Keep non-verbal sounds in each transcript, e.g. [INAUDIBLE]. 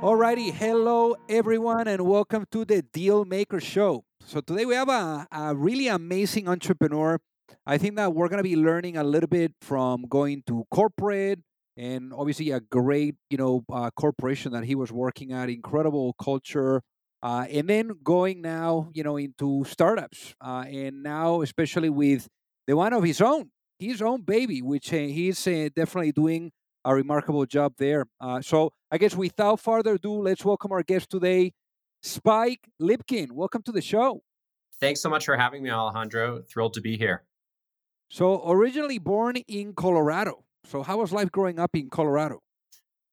Alrighty, hello everyone, and welcome to the Deal Maker Show. So today we have a, a really amazing entrepreneur. I think that we're to be learning a little bit from going to corporate and obviously a great, you know, uh, corporation that he was working at, incredible culture, uh, and then going now, you know, into startups, uh, and now especially with the one of his own, his own baby, which uh, he's uh, definitely doing a remarkable job there. Uh, so I guess without further ado, let's welcome our guest today, Spike Lipkin. Welcome to the show. Thanks so much for having me, Alejandro. Thrilled to be here. So originally born in Colorado. So how was life growing up in Colorado?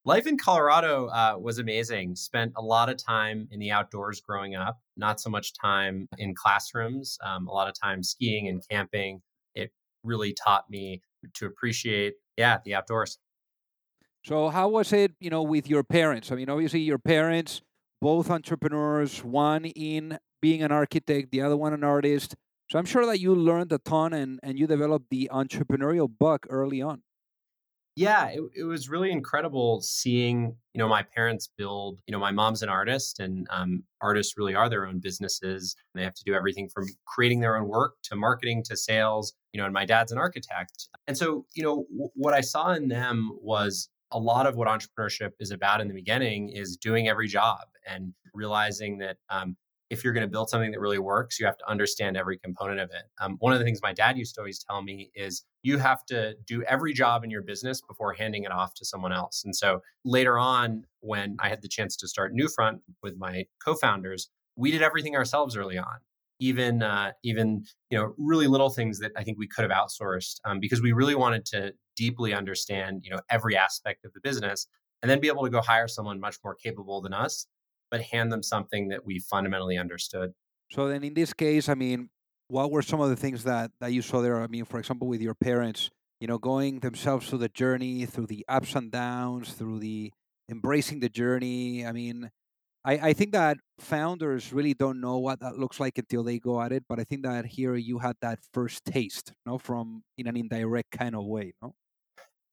Life in Colorado uh, was amazing. Spent a lot of time in the outdoors growing up, not so much time in classrooms, um, a lot of time skiing and camping. It really taught me to appreciate, yeah, the outdoors. So how was it, you know, with your parents? I mean, obviously your parents, both entrepreneurs, one in being an architect, the other one an artist. So I'm sure that you learned a ton and, and you developed the entrepreneurial bug early on. Yeah, it, it was really incredible seeing, you know, my parents build, you know, my mom's an artist and um, artists really are their own businesses. They have to do everything from creating their own work to marketing to sales, you know, and my dad's an architect. And so, you know, w- what I saw in them was a lot of what entrepreneurship is about in the beginning is doing every job and realizing that um, if you're going to build something that really works, you have to understand every component of it. Um, one of the things my dad used to always tell me is you have to do every job in your business before handing it off to someone else. And so later on, when I had the chance to start Newfront with my co-founders, we did everything ourselves early on. Even uh, even you know really little things that I think we could have outsourced um, because we really wanted to deeply understand you know every aspect of the business and then be able to go hire someone much more capable than us but hand them something that we fundamentally understood. So then in this case i mean what were some of the things that that you saw there? I mean for example with your parents you know going themselves through the journey through the ups and downs through the embracing the journey. I mean I, I think that founders really don't know what that looks like until they go at it but i think that here you had that first taste you know from in an indirect kind of way no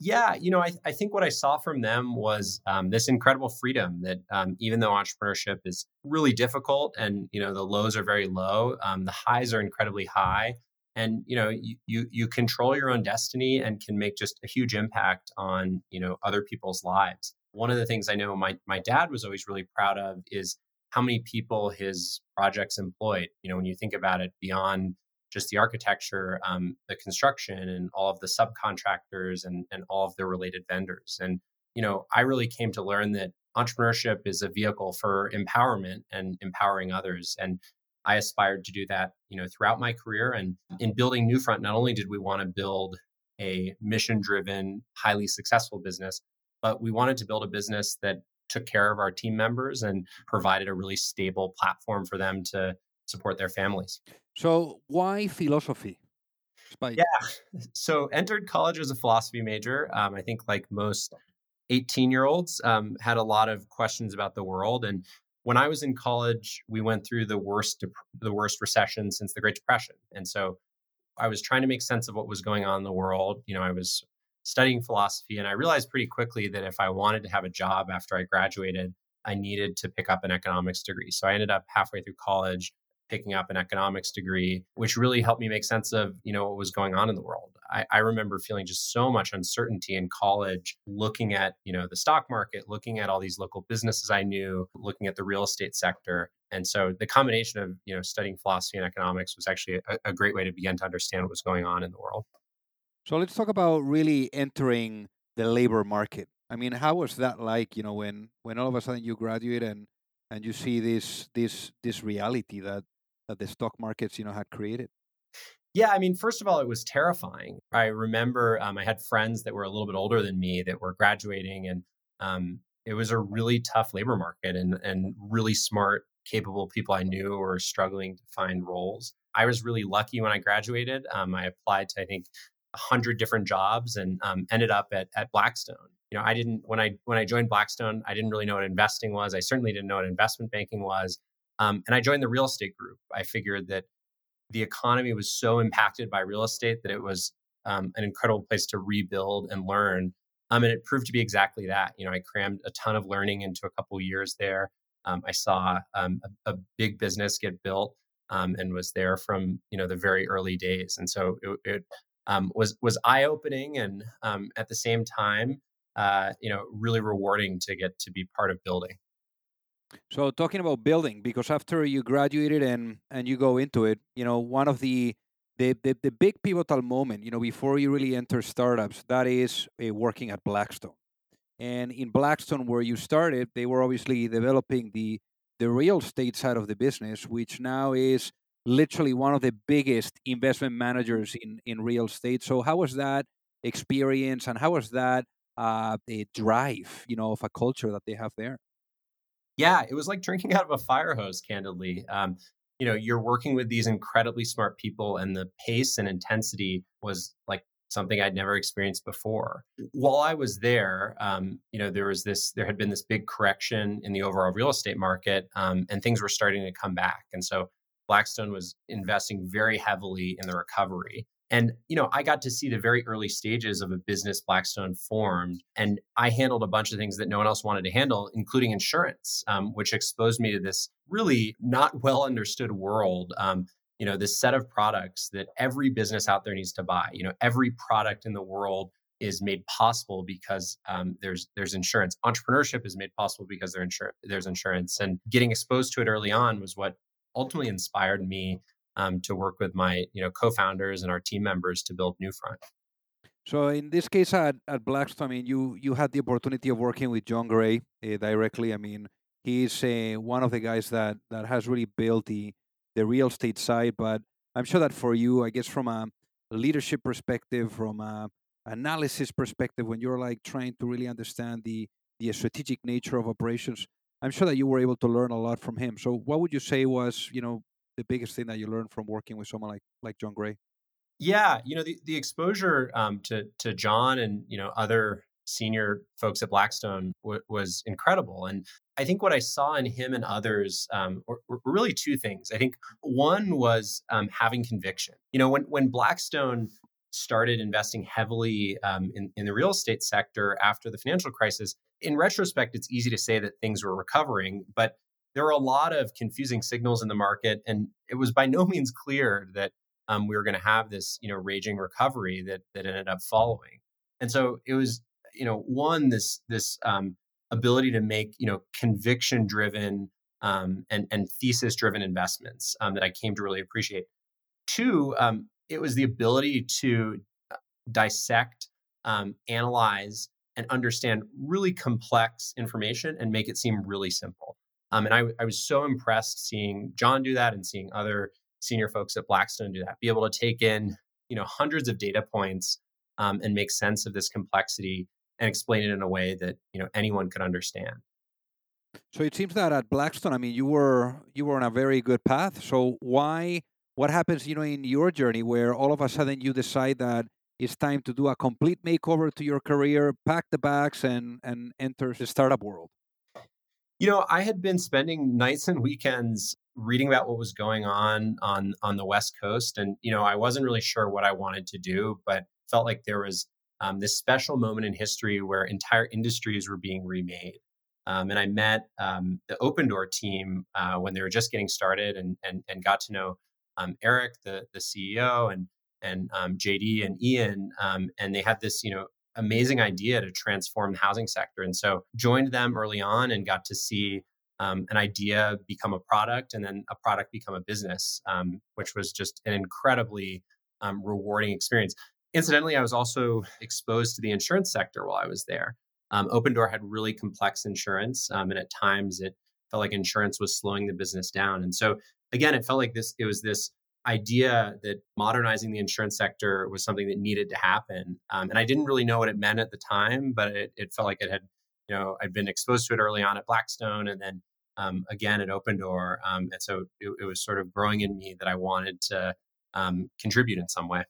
yeah, you know, I, I think what I saw from them was um, this incredible freedom that um, even though entrepreneurship is really difficult and you know the lows are very low, um, the highs are incredibly high, and you know you, you you control your own destiny and can make just a huge impact on you know other people's lives. One of the things I know my my dad was always really proud of is how many people his projects employed. You know, when you think about it, beyond just the architecture, um, the construction, and all of the subcontractors and, and all of the related vendors. And, you know, I really came to learn that entrepreneurship is a vehicle for empowerment and empowering others. And I aspired to do that, you know, throughout my career. And in building Newfront, not only did we want to build a mission driven, highly successful business, but we wanted to build a business that took care of our team members and provided a really stable platform for them to support their families. So why philosophy? Spike? Yeah. [LAUGHS] So entered college as a philosophy major. Um, I think like most 18 year olds um, had a lot of questions about the world. And when I was in college, we went through the worst the worst recession since the Great Depression. And so I was trying to make sense of what was going on in the world. You know, I was studying philosophy. And I realized pretty quickly that if I wanted to have a job after I graduated, I needed to pick up an economics degree. So I ended up halfway through college picking up an economics degree, which really helped me make sense of, you know, what was going on in the world. I, I, remember feeling just so much uncertainty in college, looking at, you know, the stock market, looking at all these local businesses I knew, looking at the real estate sector. And so the combination of, you know, studying philosophy and economics was actually a, a great way to begin to understand what was going on in the world. So let's talk about really entering the labor market. I mean, how was that like, you know, when when all of a sudden you graduate and and you see this this this reality that that the stock markets, you know, had created? Yeah, I mean, first of all, it was terrifying. I remember um, I had friends that were a little bit older than me that were graduating, and um, it was a really tough labor market, and and really smart, capable people I knew were struggling to find roles. I was really lucky when I graduated. Um, I applied to I think hundred different jobs and um, ended up at at Blackstone. You know, I didn't when I when I joined Blackstone, I didn't really know what investing was. I certainly didn't know what investment banking was. Um, and I joined the real estate group. I figured that the economy was so impacted by real estate that it was um, an incredible place to rebuild and learn. Um, and it proved to be exactly that. You know, I crammed a ton of learning into a couple years there. Um, I saw um, a, a, big business get built um, and was there from you know the very early days. And so it, it um, was was eye opening and at the same time, uh, you know, really rewarding to get to be part of building. So talking about building, because after you graduated and and you go into it, you know, one of the the, the, the big pivotal moment, you know, before you really enter startups, that is uh, working at Blackstone. And in Blackstone, where you started, they were obviously developing the the real estate side of the business, which now is literally one of the biggest investment managers in in real estate. So how was that experience, and how was that uh, a drive, you know, of a culture that they have there? Yeah, it was like drinking [LAUGHS] out of a fire hose, candidly. Um, you know, you're working with these incredibly smart people, and the pace and intensity was like something I'd never experienced before. While I was there, um, you know, there was this, there had been this big correction in the overall real estate market, um, and things were starting to come back. And so Blackstone was investing very heavily in the recovery. And, you know, I got to see the very early stages of a business Blackstone formed. And I handled a bunch of things that no one else wanted to handle, including insurance, um, which exposed me to this really not [LAUGHS] well understood world. Um, you know, this set of products that every business out there needs to buy. You know, every product in the world is made possible because um, there's there's insurance. Entrepreneurship is made possible because there insur- there's insurance, and getting exposed to it early on was what ultimately inspired me um, to work with my you know co-founders and our team members to build Newfront. So in this case at, at Blackstone, I mean, you you had the opportunity of working with Jon Gray uh, directly. I mean, he's uh, one of the guys that that has really built the the real estate side. But I'm sure that for you, I guess from a leadership perspective, from a analysis perspective, when you're like trying to really understand the the strategic nature of operations, I'm sure that you were able to learn a lot from him. So what would you say was, you know, the biggest thing that you learned from working with someone like like Jon Gray? Yeah, you know the the exposure um, to to Jon and you know other senior folks at Blackstone w- was incredible, and I think what I saw in him and others um, were, were, really two things. I think one was um, having conviction. You know, when when Blackstone started investing heavily um, in, in the real estate sector after the financial crisis, in retrospect, it's easy to say that things were recovering, but there were a lot of confusing signals in the market, and it was by [LAUGHS] no means clear that um, we were going to have this, you know, raging recovery that that ended up following. And so it was, you know, one this this um, ability to make, you know, conviction driven um, and and thesis driven investments um, that I came to really appreciate. Two, um, it was the ability to uh, dissect, um, analyze, and understand really complex information and make it seem really simple. Um, and I, I was so impressed seeing Jon do that and seeing other senior folks at Blackstone do that, be able to take in you know hundreds of data points um, and make sense of this complexity and explain it in a way that you know anyone could understand. So it seems that at Blackstone, I mean, you were you were on a very good path. So why? What happens, you know, in your journey where all of a sudden you decide that it's time to do a complete makeover to your career, pack the bags, and and enter the startup world? You know, I had been spending nights and weekends reading about what was going on on on the West Coast, and you know, I wasn't really sure what I wanted to do, but felt like there was um, this special moment in history where entire industries were being remade. Um, and I met um, the Opendoor team uh, when they were just getting started, and and, and got to know um, Eric, the the CEO, and and um, JD and Ian, um, and they had this you know amazing idea to transform the housing sector. And so joined them early on and got to see um, an idea become a product and then a product become a business, um, which was just an incredibly um, rewarding experience. Incidentally, I was also exposed to the insurance sector while I was there. Um, Opendoor had really complex insurance, um, and at times it felt like insurance was slowing the business down. And so, again, it felt like this. It was this idea that modernizing the insurance sector was something that needed to happen. Um, and I didn't really know what it meant at the time, but it, it, felt like it had, you know, I'd been exposed to it early on at Blackstone and then um, again at Opendoor. Um, and so it, it, was sort of growing in me that I wanted to um, contribute in some way.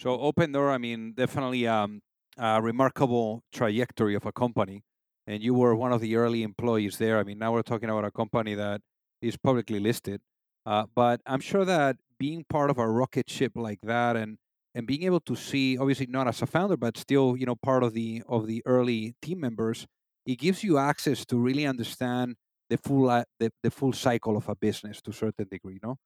So Opendoor, I mean, definitely um, a remarkable trajectory of a company. And you were one of the early employees there. I mean, now we're talking about a company that is publicly listed. Uh, but I'm sure that being part of a rocket ship like that and and being able to see, obviously not as a founder, but still, you know, part of the of the early team members, it gives you access to really understand the full uh, the, the full cycle of a business to a certain degree, no?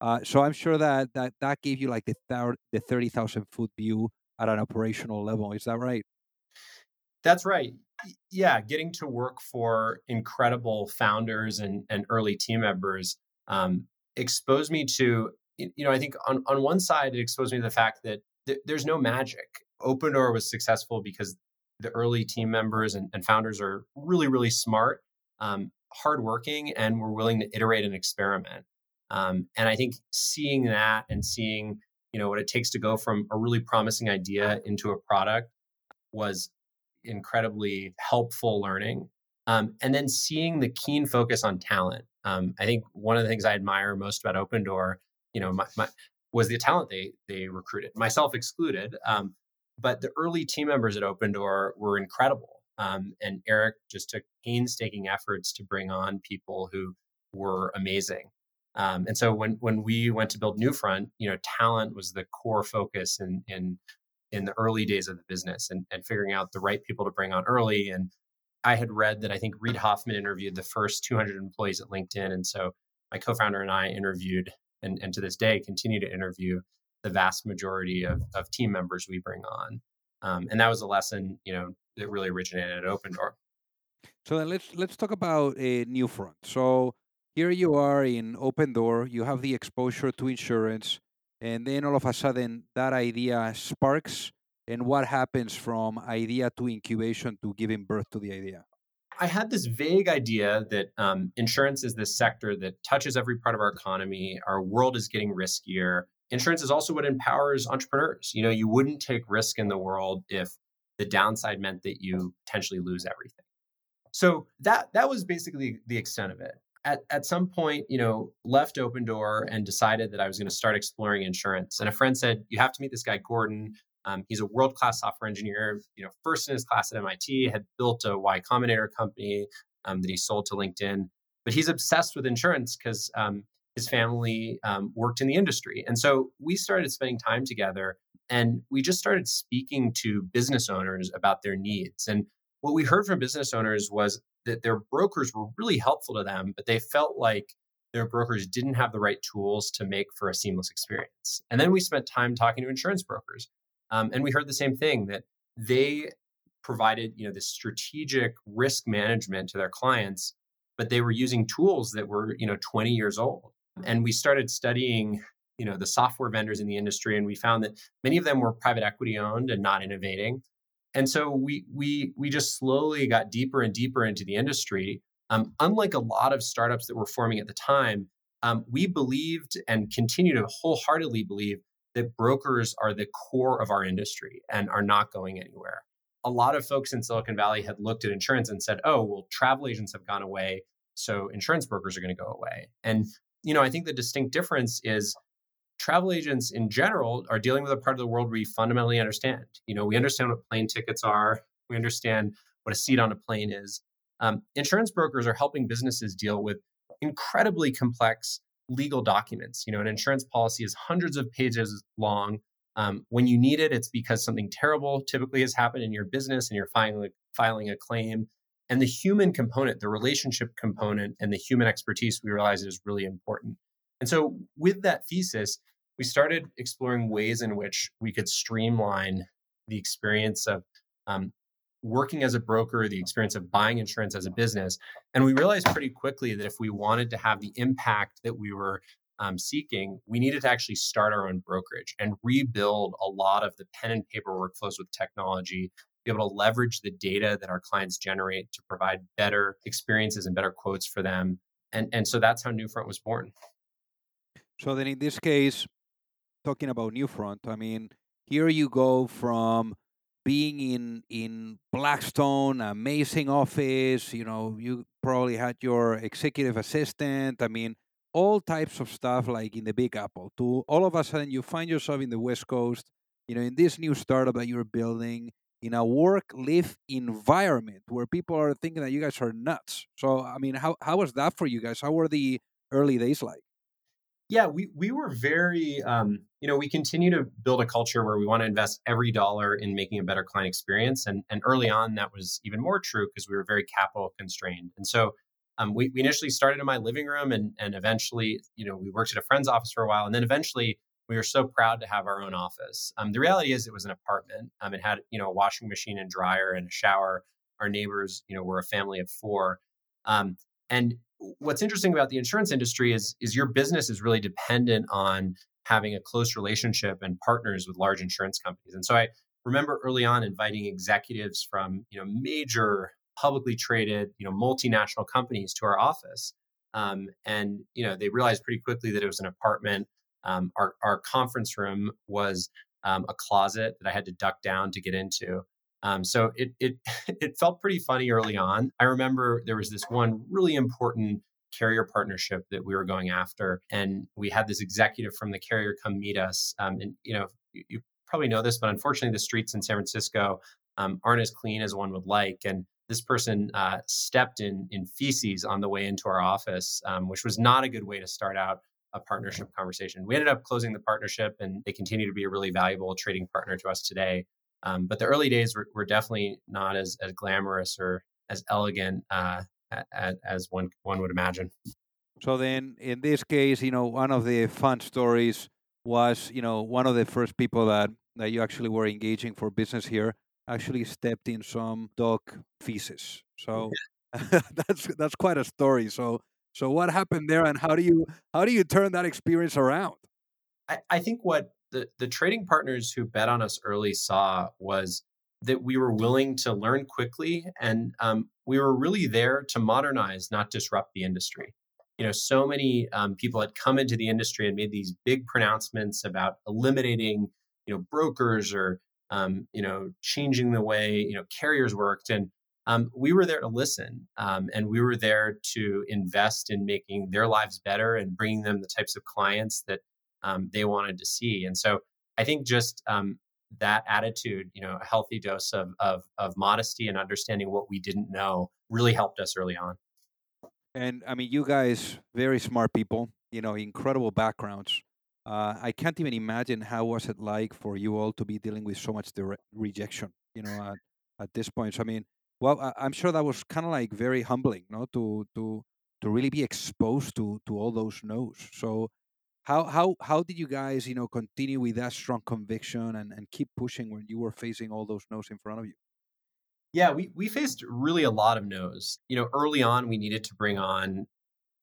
Uh, so I'm sure that that that gave you like the thir- the thirty thousand foot view at an operational level. Is that right? That's right. Yeah, getting to work for incredible founders and and early team members um, exposed me to you know i think on, on one side it exposed me to the fact that th- there's no magic. Opendoor was successful because the early team members and, and founders are really really smart um, hardworking and were willing to iterate and experiment. Um, and i think seeing that and seeing you know what it takes to go from a really promising idea into a product was incredibly helpful learning. Um, and then seeing the keen focus on talent um, I think one of the things I admire most about Opendoor, you know, my, my, was the talent they they recruited, myself excluded. Um, but the early team members at Opendoor were incredible, um, and Eric just took painstaking efforts to bring on people who were amazing. Um, and so when when we went to build Newfront, you know, talent was the core focus in in in the early days of the business, and and figuring out the right people to bring on early and I had read that I think Reid Hoffman interviewed the first 200 employees at LinkedIn. And so my co founder and I interviewed, and, and to this day continue to interview the vast majority of, of team members we bring on. Um, and that was a lesson, you know, that really originated at Opendoor. So then let's let's talk about a Newfront. So here you are in Opendoor, you have the exposure to insurance, and then all of a sudden that idea sparks and what happens from idea to incubation to giving birth to the idea? I had this vague idea that um, insurance is this sector that touches every part of our economy. Our world is getting riskier. Insurance is also what empowers entrepreneurs. You know, you wouldn't take risk in the world if the downside meant that you potentially lose everything. So that that was basically the extent of it. At, at some point, you know, left Opendoor and decided that I was going to start exploring insurance. And a friend said, "You have to meet this guy Gordon. Um, he's a world class software engineer, you know, first in his class at MIT, had built a Y Combinator company um, that he sold to LinkedIn. But he's obsessed with insurance because um, his family um, worked in the industry. And so we started spending time together and we just started speaking to business owners about their needs. And what we heard from business owners was that their brokers were really helpful to them, but they felt like their brokers didn't have the right tools to make for a seamless experience. And then we spent time talking to insurance brokers um, and we heard the same thing that they provided, you know, this strategic risk management to their clients, but they were using tools that were, you know, 20 years old. And we started studying, you know, the software vendors in the industry, and we found that many of them were private equity owned and not innovating. And so we we we just slowly got deeper and deeper into the industry. Um, unlike a lot of startups that were forming at the time, um, we believed and continue to wholeheartedly believe that brokers are the core of our industry and are not going anywhere. A lot of folks in Silicon Valley had looked at insurance and said, oh, well, travel agents have gone away, so insurance brokers are going to go away. And, you know, I think the distinct difference is travel agents in general are dealing with a part of the world we fundamentally understand. You know, we understand what plane tickets are, we understand what a seat on a plane is. Um, insurance brokers are helping businesses deal with incredibly complex legal documents. You know, an insurance policy is hundreds of pages long. Um, when you need it, it's because something terrible typically has happened in your business and you're filing, filing a claim. And the human component, the relationship component, and the human expertise we realize is really important. And so, with that thesis, we started exploring ways in which we could streamline the experience of um, working as a broker, the experience of buying insurance as a business. And we realized pretty quickly that if we wanted to have the impact that we were um, seeking, we needed to actually start our own brokerage and rebuild a lot of the pen and paper workflows with technology, be able to leverage the data that our clients generate to provide better experiences and better quotes for them. And, and so that's how Newfront was born. So then in this case, talking about Newfront, I mean, here you go from being in in Blackstone, amazing office, you know, you probably had your executive assistant. I mean, all types of stuff like in the Big Apple. To all of a sudden, you find yourself in the West Coast, you know, in this new startup that you're building in a work live environment where people are thinking that you guys are nuts. So, I mean, how, how was that for you guys? How were the early days like? Yeah, we we were very, um, you know, we continue to build a culture where we want to invest every dollar in making a better client experience, and and early on that was even more true because we were very capital constrained, and so um, we, we initially started in my living room and, and eventually, you know, we worked at a friend's office for a while. And then eventually we were so proud to have our own office. Um, the reality is it was an apartment. Um, it had, you know, a washing machine and dryer and a shower. Our neighbors, you know, were a family of four. Um, and what's interesting about the insurance industry is, is your business is really dependent on having a close relationship and partners with large insurance companies. And so I remember early on inviting executives from, you know, major publicly traded, you know, multinational companies to our office. Um, and you know, they realized pretty quickly that it was an apartment. Um, our our conference room was um, a closet that I had to duck down to get into. Um, so it it [LAUGHS] it felt pretty funny early on. I remember there was this one really important carrier partnership that we were going after, and we had this executive from the carrier come meet us. Um, and you know, you, you, probably know this, but unfortunately, the streets in San Francisco um, aren't as clean as one would like, and this person uh, stepped in in feces on the way into our office, um, which was not a good way to start out a partnership conversation. We ended up closing the partnership, and they continue to be a really valuable trading partner to us today. Um, but the early days were, were, definitely not as as glamorous or as elegant uh, as, as one one would imagine. So then, in this case, you know, one of the fun stories was, you know, one of the first people that that you actually were engaging for business here actually stepped in some dog feces. So [LAUGHS] that's that's quite a story. So so what happened there, and how do you how do you turn that experience around? I, I think what the the trading partners who bet on us early saw was that we were willing to learn quickly, and um, we were really there to modernize, not disrupt the industry. You know, so many um, people had come into the industry and made these big pronouncements about eliminating, you know, brokers or um, you know, changing the way you know carriers worked, and um, we were there to listen, um, and we were there to invest in making their lives better and bringing them the types of clients that um, they wanted to see. And so, I think just um, that attitude, you know, a healthy dose of, of of modesty and understanding what we didn't know, really helped us early on. And I mean, you guys, very smart people, you know, incredible backgrounds. Uh, I can't even imagine how was it like for you all to be dealing with so much dire- rejection, you know, at, at this point. So I mean, well, I, I'm sure that was kind of like very humbling, no, to to to really be exposed to to all those no's. So how how how did you guys, you know, continue with that strong conviction and and keep pushing when you were facing all those no's in front of you? Yeah, we we faced really a lot of no's. You know, early on, we needed to bring on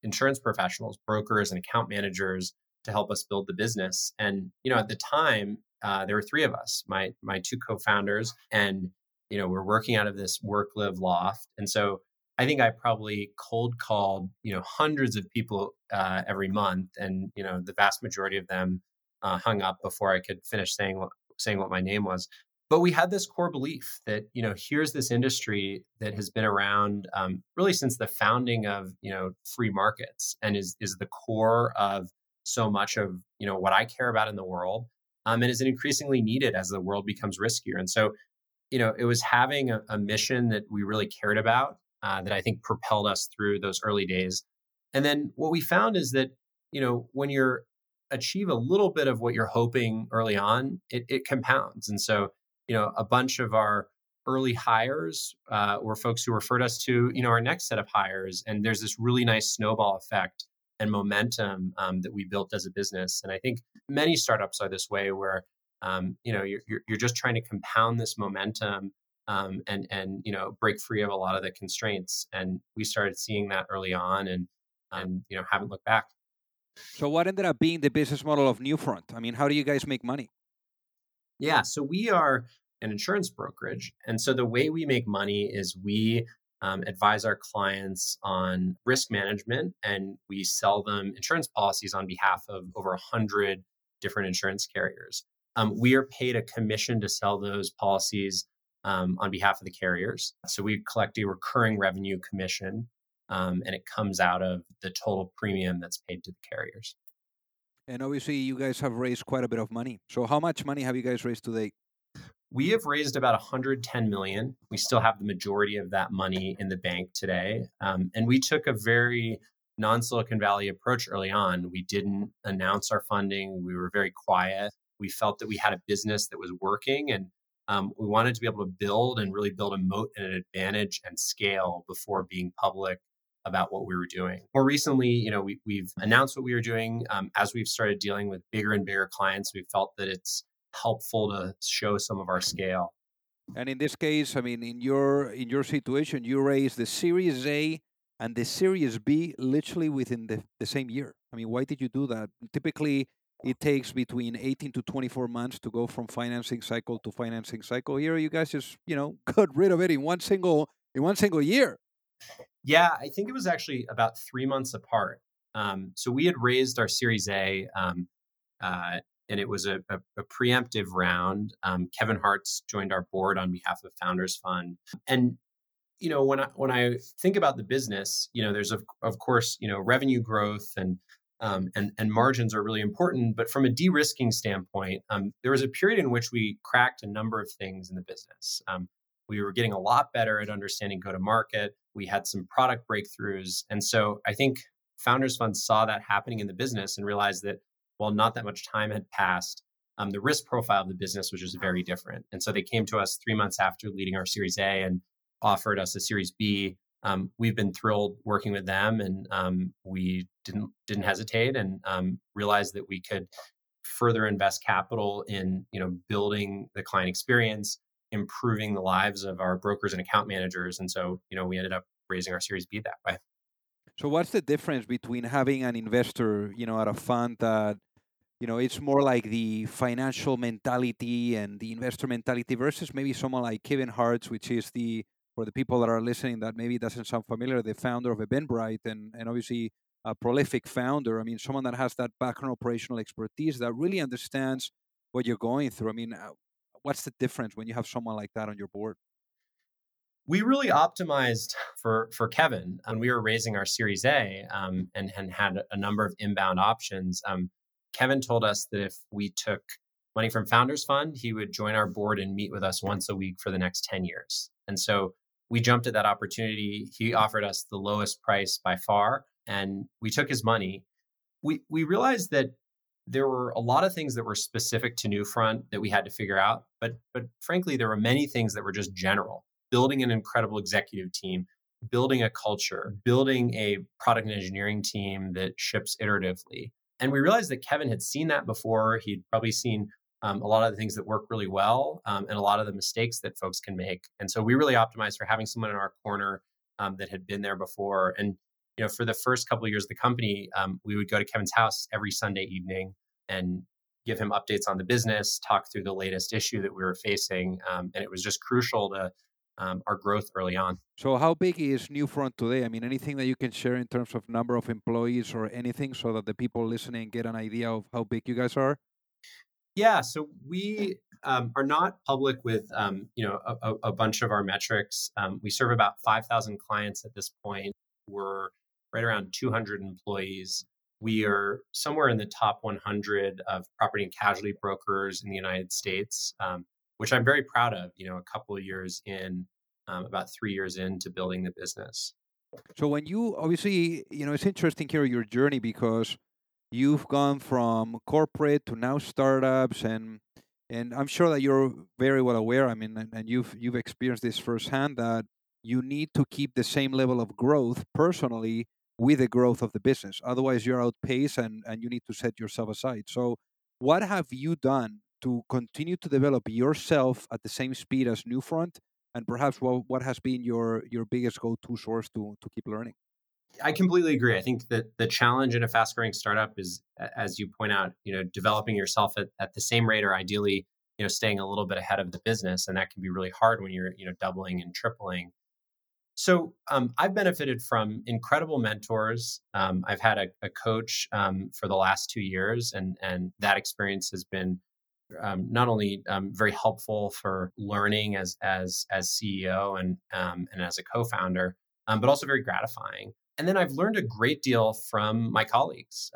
insurance professionals, brokers, and account managers to help us build the business. And you know, at the time, uh, there were three of us, my my two co-founders, and you know, we're working out of this work live loft. And so I think I probably cold called you know hundreds of people uh, every month, and you know, the vast majority of them uh, hung up before I could finish saying what saying what my name was. But we had this core belief that you know here's this industry that has been around um, really since the founding of you know free markets and is is the core of so much of you know what I care about in the world, um, and is increasingly needed as the world becomes riskier. And so, you know, it was having a, a mission that we really cared about uh, that I think propelled us through those early days. And then what we found is that you know when you're achieve a little bit of what you're hoping early on, it, it compounds. And so, you know, a bunch of our early hires uh, were folks who referred us to, you know, our next set of hires. And there's this really nice snowball effect and momentum um, that we built as a business. And I think many startups are this way where, um, you know, you're, you're just trying to compound this momentum um, and, and, you know, break free of a lot of the constraints. And we started seeing that early on and, and, you know, haven't looked back. So what ended up being the business model of Newfront? I mean, how do you guys make money? Yeah, so we are an insurance brokerage. And so the way we make money is we um, advise our clients on risk management and we sell them insurance policies on behalf of over 100 different insurance carriers. Um, we are paid a commission to sell those policies um, on behalf of the carriers. So we collect a recurring revenue commission um, and it comes out of the total premium that's paid to the carriers. And obviously, you guys have raised quite a bit of money. So, how much money have you guys raised to date? We have raised about 110 million. We still have the majority of that money in the bank today. Um, and we took a very non Silicon Valley approach early on. We didn't announce our funding, we were very quiet. We felt that we had a business that was working and um, we wanted to be able to build and really build a moat and an advantage and scale before being public about what we were doing. More recently, you know, we, have announced what we were doing. Um, as we've started dealing with bigger and bigger clients, we felt that it's helpful to show some of our scale. And in this case, I mean, in your in your situation, you raised the Series A and the Series B literally within the, the same year. I mean, why did you do that? Typically, it takes between 18 to 24 months to go from financing cycle to financing cycle. Here, you guys just you know [LAUGHS] got rid of it in one single in one single year. Yeah, I think it was actually about three months apart. Um, so we had raised our Series A um, uh, and it was a, a, a preemptive round. Um, Kevin Hartz joined our board on behalf of Founders Fund, and you know when I when I think about the business, you know, there's of of course you know revenue growth and um, and and margins are really important. But from a de-risking standpoint, um, there was a period in which we cracked a number of things in the business. Um, we were getting a lot better at understanding go to market. We had some product breakthroughs, and so I think Founders Fund saw that happening in the business and realized that while not that much time had passed, um, the risk profile of the business was just very different. And so they came to us three months after leading our Series A and offered us a Series B. Um, we've been thrilled working with them, and um, we didn't didn't hesitate and um, realized that we could further invest capital in you know building the client experience, improving the lives of our brokers and account managers. And so you know we ended up raising our Series B that way. So what's the difference between having an investor, you know, at a fund that, you know, it's more like the financial mentality and the investor mentality versus maybe someone like Kevin Hartz, which is the for the people that are listening that maybe doesn't sound familiar, the founder of Eventbrite and and obviously a prolific founder. I mean, someone that has that background operational expertise that really understands what you're going through. I mean, uh, what's the difference when you have someone like that on your board? we really optimized for for Kevin, and we were raising our Series A, um, and and had a number of inbound options. Um, Kevin told us that if we took money from Founders Fund, he would join our board and meet with us once a week for the next ten years. And so we jumped at that opportunity. He offered us the lowest price by far, and we took his money. We we realized that there were a lot of things that were specific to Newfront that we had to figure out, but but frankly, there were many things that were just general building an incredible executive team, building a culture, building a product and engineering team that ships iteratively. And we realized that Kevin had seen that before. He'd probably seen um, a lot of the things that work really well um, and a lot of the mistakes that folks can make. And so we really optimized for having someone in our corner um, that had been there before. And you know, for the first couple of years of the company, um, we would go to Kevin's house every Sunday evening and give him updates on the business, talk through the latest issue that we were facing. Um, and it was just crucial to um, our growth early on. So, how big is Newfront today? I mean, anything that you can share in terms of number of employees or anything, so that the people listening get an idea of how big you guys are. Yeah, so we um, are not public with um, you know a, a, bunch of our metrics. Um, we serve about five thousand clients at this point. We're right around two hundred employees. We are somewhere in the top 100 of property and casualty brokers in the United States. Um, which I'm very proud of. You know, a couple of years in, um, about three years into building the business. So when you obviously, you know, it's interesting here your journey because you've gone from corporate to now startups and and I'm sure that you're very well aware. I mean, and, and you've you've experienced this firsthand that you need to keep the same level of growth personally with the growth of the business. Otherwise, you're outpaced and, and you need to set yourself aside. So, what have you done to continue to develop yourself at the same speed as Newfront? And perhaps what, what has been your, your biggest go to source to, to keep learning? I completely agree. I think that the challenge in a fast growing startup is, as you point out, you know, developing yourself at, at the same rate or ideally, you know, staying a little bit ahead of the business. And that can be really hard when you're, you know, doubling and tripling. So um, I've benefited from incredible mentors. Um, I've had a, a coach um, for the last two years, and and that experience has been um, not only um, very helpful for learning as as as CEO and um, and as a co-founder, but also very gratifying. And then I've learned a great deal from my colleagues.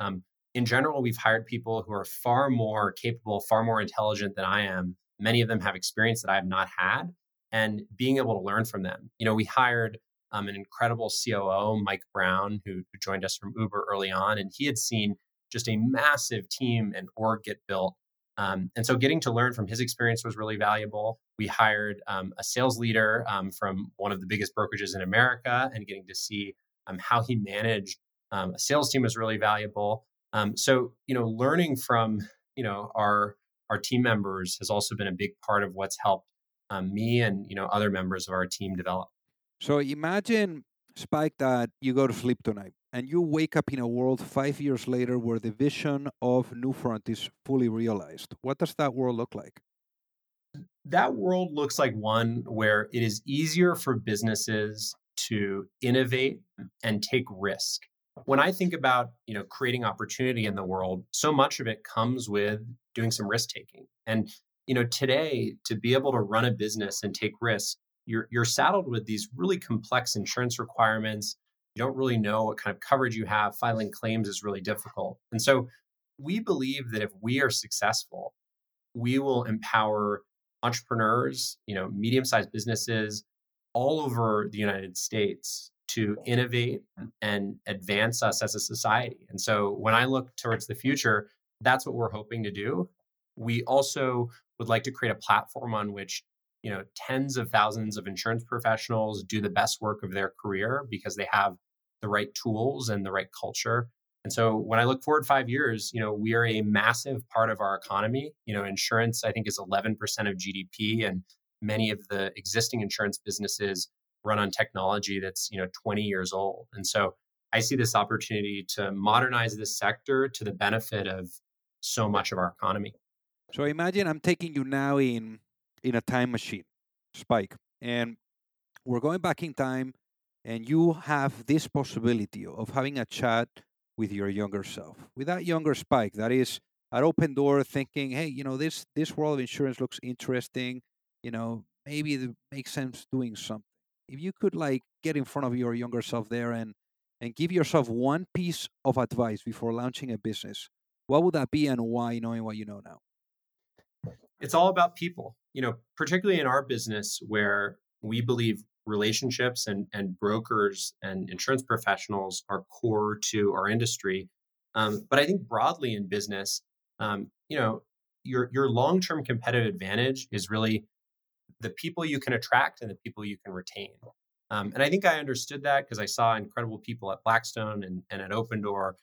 in general, we've hired people who are far more capable, far more intelligent than I am. Many of them have experience that I have not had, and being able to learn from them. You know, we hired um, an incredible COO, Mike Brown, who, who joined us from Uber early on, and he had seen just a massive team and org get built. Um, and so getting to learn from his experience was really valuable. We hired um, a sales leader um, from one of the biggest brokerages in America, and getting to see um, how he managed um, a sales team was really valuable. so you know, learning from you know our our team members has also been a big part of what's helped um, me and you know other members of our team develop. So imagine Spike that you go to sleep tonight and you wake up in a world five years later where the vision of Newfront is fully realized. What does that world look like? That world looks like one where it is easier for businesses to innovate and take risk. When I think about, you know, creating opportunity in the world, so much of it comes with doing some risk taking. And you know today to be able to run a business and take risks you're you're saddled with these really complex insurance requirements you don't really know what kind of coverage you have filing claims is really difficult and so we believe that if we are successful we will empower entrepreneurs you know medium-sized businesses all over the united states to innovate mm. and advance us as a society. And so when i look towards the future that's what we're hoping to do. We also would like to create a platform on which you know tens of thousands of insurance professionals do the best work of their career because they have the right tools and the right culture. And so when i look forward 5 years you know we are a massive part of our economy. You know insurance i think is 11% of gdp and many mm. of the existing insurance businesses run on technology that's you know 20 years old. And so i see this opportunity to modernize this sector to the benefit of so much of our economy. So imagine I'm taking you now in in a time machine, Spike, and we're going back in time, and you have this possibility of having a chat with your younger self, with that younger Spike that is at Opendoor thinking, hey, you know, this this world of insurance looks interesting. You know, maybe it makes sense doing something. If you could like get in front of your younger self there and and give yourself one piece of advice before launching a business, what would that be and why, knowing what you know now? it's all about people you know particularly in our business where we believe relationships and, and brokers and insurance professionals are core to our industry um, but i think broadly in business um, you know your your long-term competitive advantage is really the people you can attract and the people you can retain um, and i think i understood that because i saw incredible people at blackstone and, and at Opendoor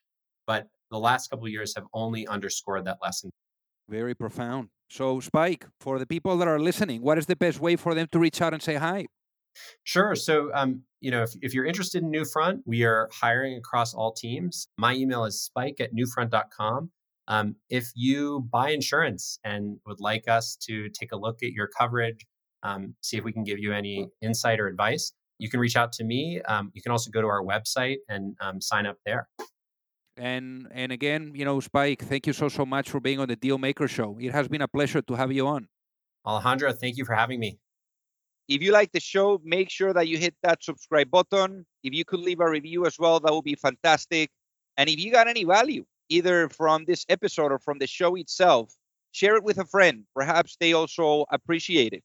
but the last couple of years have only underscored that lesson very profound so, Spike, for the people that are listening, what is the best way for them to reach out and say hi? Sure. So, um, you know, if, if you're interested in Newfront, we are hiring across all teams. My email is spike at newfront.com. Um, if you buy insurance and would like us to take a look at your coverage, um, see if we can give you any insight or advice, you can reach out to me. Um, you can also go to our website and um, sign up there. And and again, you know, Spike, thank you so so much for being on the Deal Maker Show. It has been a pleasure to have you on. Alejandro, thank you for having me. If you like the show, make sure that you hit that subscribe button. If you could leave a review as well, that would be fantastic. And if you got any value, either from this episode or from the show itself, share it with a friend. Perhaps they also appreciate it.